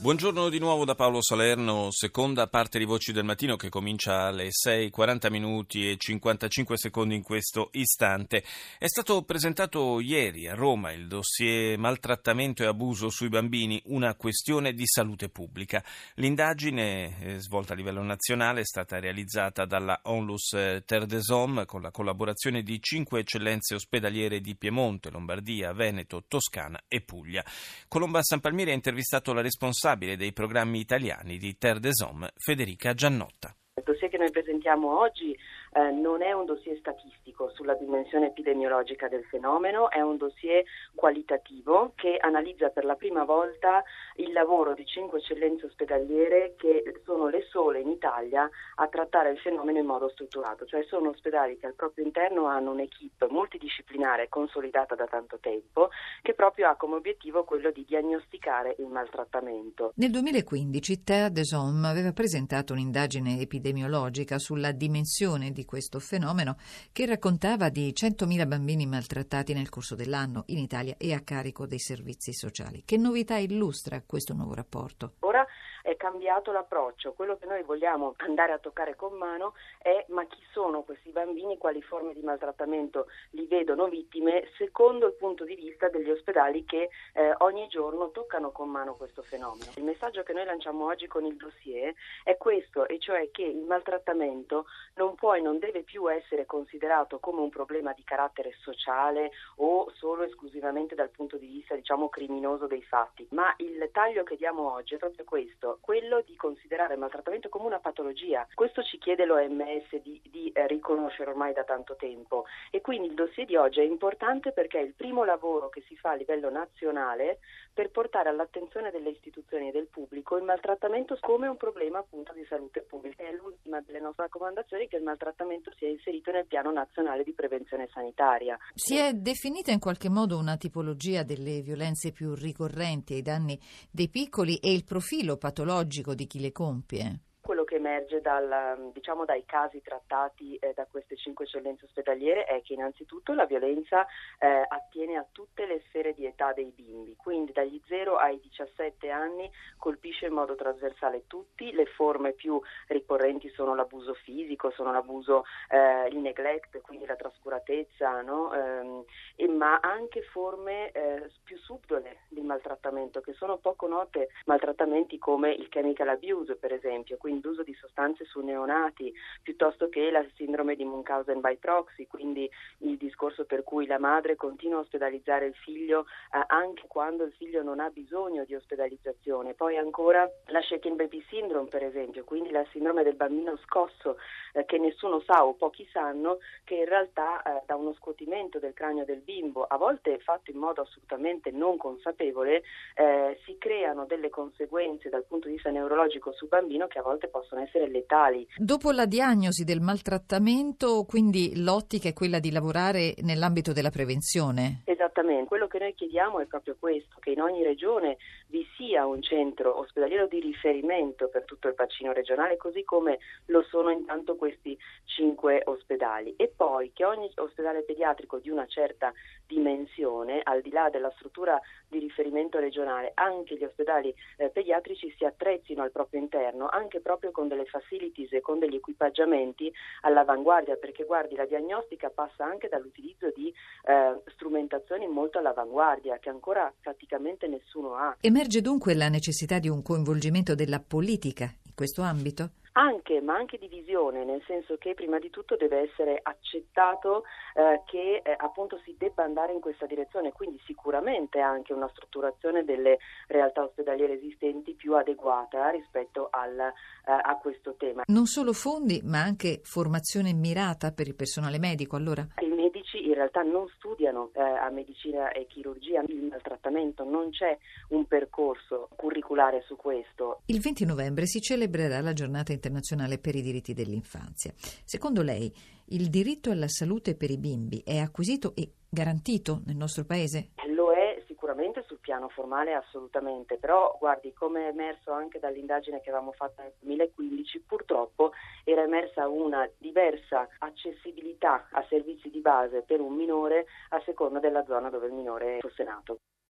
Buongiorno di nuovo da Paolo Salerno, seconda parte di Voci del Mattino che comincia alle 6.40 minuti e 55 secondi in questo istante. È stato presentato ieri a Roma il dossier maltrattamento e abuso sui bambini, una questione di salute pubblica. L'indagine eh, svolta a livello nazionale è stata realizzata dalla Onlus eh, Terre des Hommes con la collaborazione di cinque eccellenze ospedaliere di Piemonte, Lombardia, Veneto, Toscana e Puglia. Colomba San Palmieri ha intervistato la responsabile responsabile dei programmi italiani di Terre des Hommes, Federica Giannotta. Il dossier che noi presentiamo oggi eh, non è un dossier statistico sulla dimensione epidemiologica del fenomeno, è un dossier qualitativo che analizza per la prima volta il lavoro di cinque eccellenze ospedaliere che sono le sole in Italia a trattare il fenomeno in modo strutturato, cioè sono ospedali che al proprio interno hanno un'equipe multidisciplinare consolidata da tanto tempo che proprio ha come obiettivo quello di diagnosticare il maltrattamento. Nel 2015 Terre des aveva presentato un'indagine epidemiologica sulla dimensione di di questo fenomeno che raccontava di 100.000 bambini maltrattati nel corso dell'anno in Italia e a carico dei servizi sociali. Che novità illustra questo nuovo rapporto? Ora è cambiato l'approccio. Quello che noi vogliamo andare a toccare con mano è ma chi sono questi bambini, quali forme di maltrattamento li vedono vittime, secondo il punto di vista degli ospedali che eh, ogni giorno toccano con mano questo fenomeno. Il messaggio che noi lanciamo oggi con il dossier è questo, e cioè che il maltrattamento non può e non deve più essere considerato come un problema di carattere sociale o solo esclusivamente dal punto di vista diciamo criminoso dei fatti, ma il taglio che diamo oggi è proprio questo quello di considerare il maltrattamento come una patologia. Questo ci chiede l'OMS di, di eh, riconoscere ormai da tanto tempo e quindi il dossier di oggi è importante perché è il primo lavoro che si fa a livello nazionale per portare all'attenzione delle istituzioni e del pubblico il maltrattamento come un problema appunto di salute pubblica. È l'ultima delle nostre raccomandazioni che il maltrattamento sia inserito nel piano nazionale di prevenzione sanitaria. Si è definita in qualche modo una tipologia delle violenze più ricorrenti ai danni dei piccoli e il profilo patologico patologico di chi le compie? Che emerge dal, diciamo, dai casi trattati eh, da queste cinque eccellenze ospedaliere è che innanzitutto la violenza eh, attiene a tutte le sfere di età dei bimbi, quindi dagli 0 ai 17 anni colpisce in modo trasversale tutti, le forme più ricorrenti sono l'abuso fisico, sono l'abuso, eh, il neglect, quindi la trascuratezza, no? Ehm, e, ma anche forme eh, più subdole di maltrattamento che sono poco note, maltrattamenti come il chemical abuse per esempio, quindi l'uso di sostanze su neonati, piuttosto che la sindrome di Munchausen by proxy, quindi il discorso per cui la madre continua a ospedalizzare il figlio eh, anche quando il figlio non ha bisogno di ospedalizzazione. Poi ancora la shaken baby syndrome, per esempio, quindi la sindrome del bambino scosso eh, che nessuno sa o pochi sanno che in realtà eh, da uno scuotimento del cranio del bimbo, a volte fatto in modo assolutamente non consapevole, eh, si creano delle conseguenze dal punto di vista neurologico sul bambino che a volte possono essere letali. Dopo la diagnosi del maltrattamento, quindi l'ottica è quella di lavorare nell'ambito della prevenzione? Esattamente, quello che noi chiediamo è proprio questo, che in ogni regione vi sia un centro ospedaliero di riferimento per tutto il bacino regionale, così come lo sono intanto questi cinque ospedali e poi che ogni ospedale pediatrico di una certa dimensione, al di là della struttura di riferimento regionale, anche gli ospedali eh, pediatrici si attrezzino al proprio interno, anche proprio con delle facilities e con degli equipaggiamenti all'avanguardia, perché guardi, la diagnostica passa anche dall'utilizzo di eh, strumentazioni molto all'avanguardia che ancora praticamente nessuno ha. Emerge dunque la necessità di un coinvolgimento della politica in questo ambito? Anche, ma anche di visione, nel senso che prima di tutto deve essere accettato eh, che eh, appunto si debba andare in questa direzione, quindi sicuramente anche una strutturazione delle realtà ospedaliere esistenti più adeguata rispetto al, eh, a questo tema. Non solo fondi, ma anche formazione mirata per il personale medico, allora? In realtà non studiano eh, a medicina e chirurgia il maltrattamento, non c'è un percorso curriculare su questo. Il 20 novembre si celebrerà la giornata internazionale per i diritti dell'infanzia. Secondo lei il diritto alla salute per i bimbi è acquisito e garantito nel nostro paese? sicuramente sul piano formale assolutamente, però guardi come è emerso anche dall'indagine che avevamo fatto nel 2015, purtroppo emersa una diversa accessibilità a servizi di base per un minore a seconda della zona dove il minore fosse nato.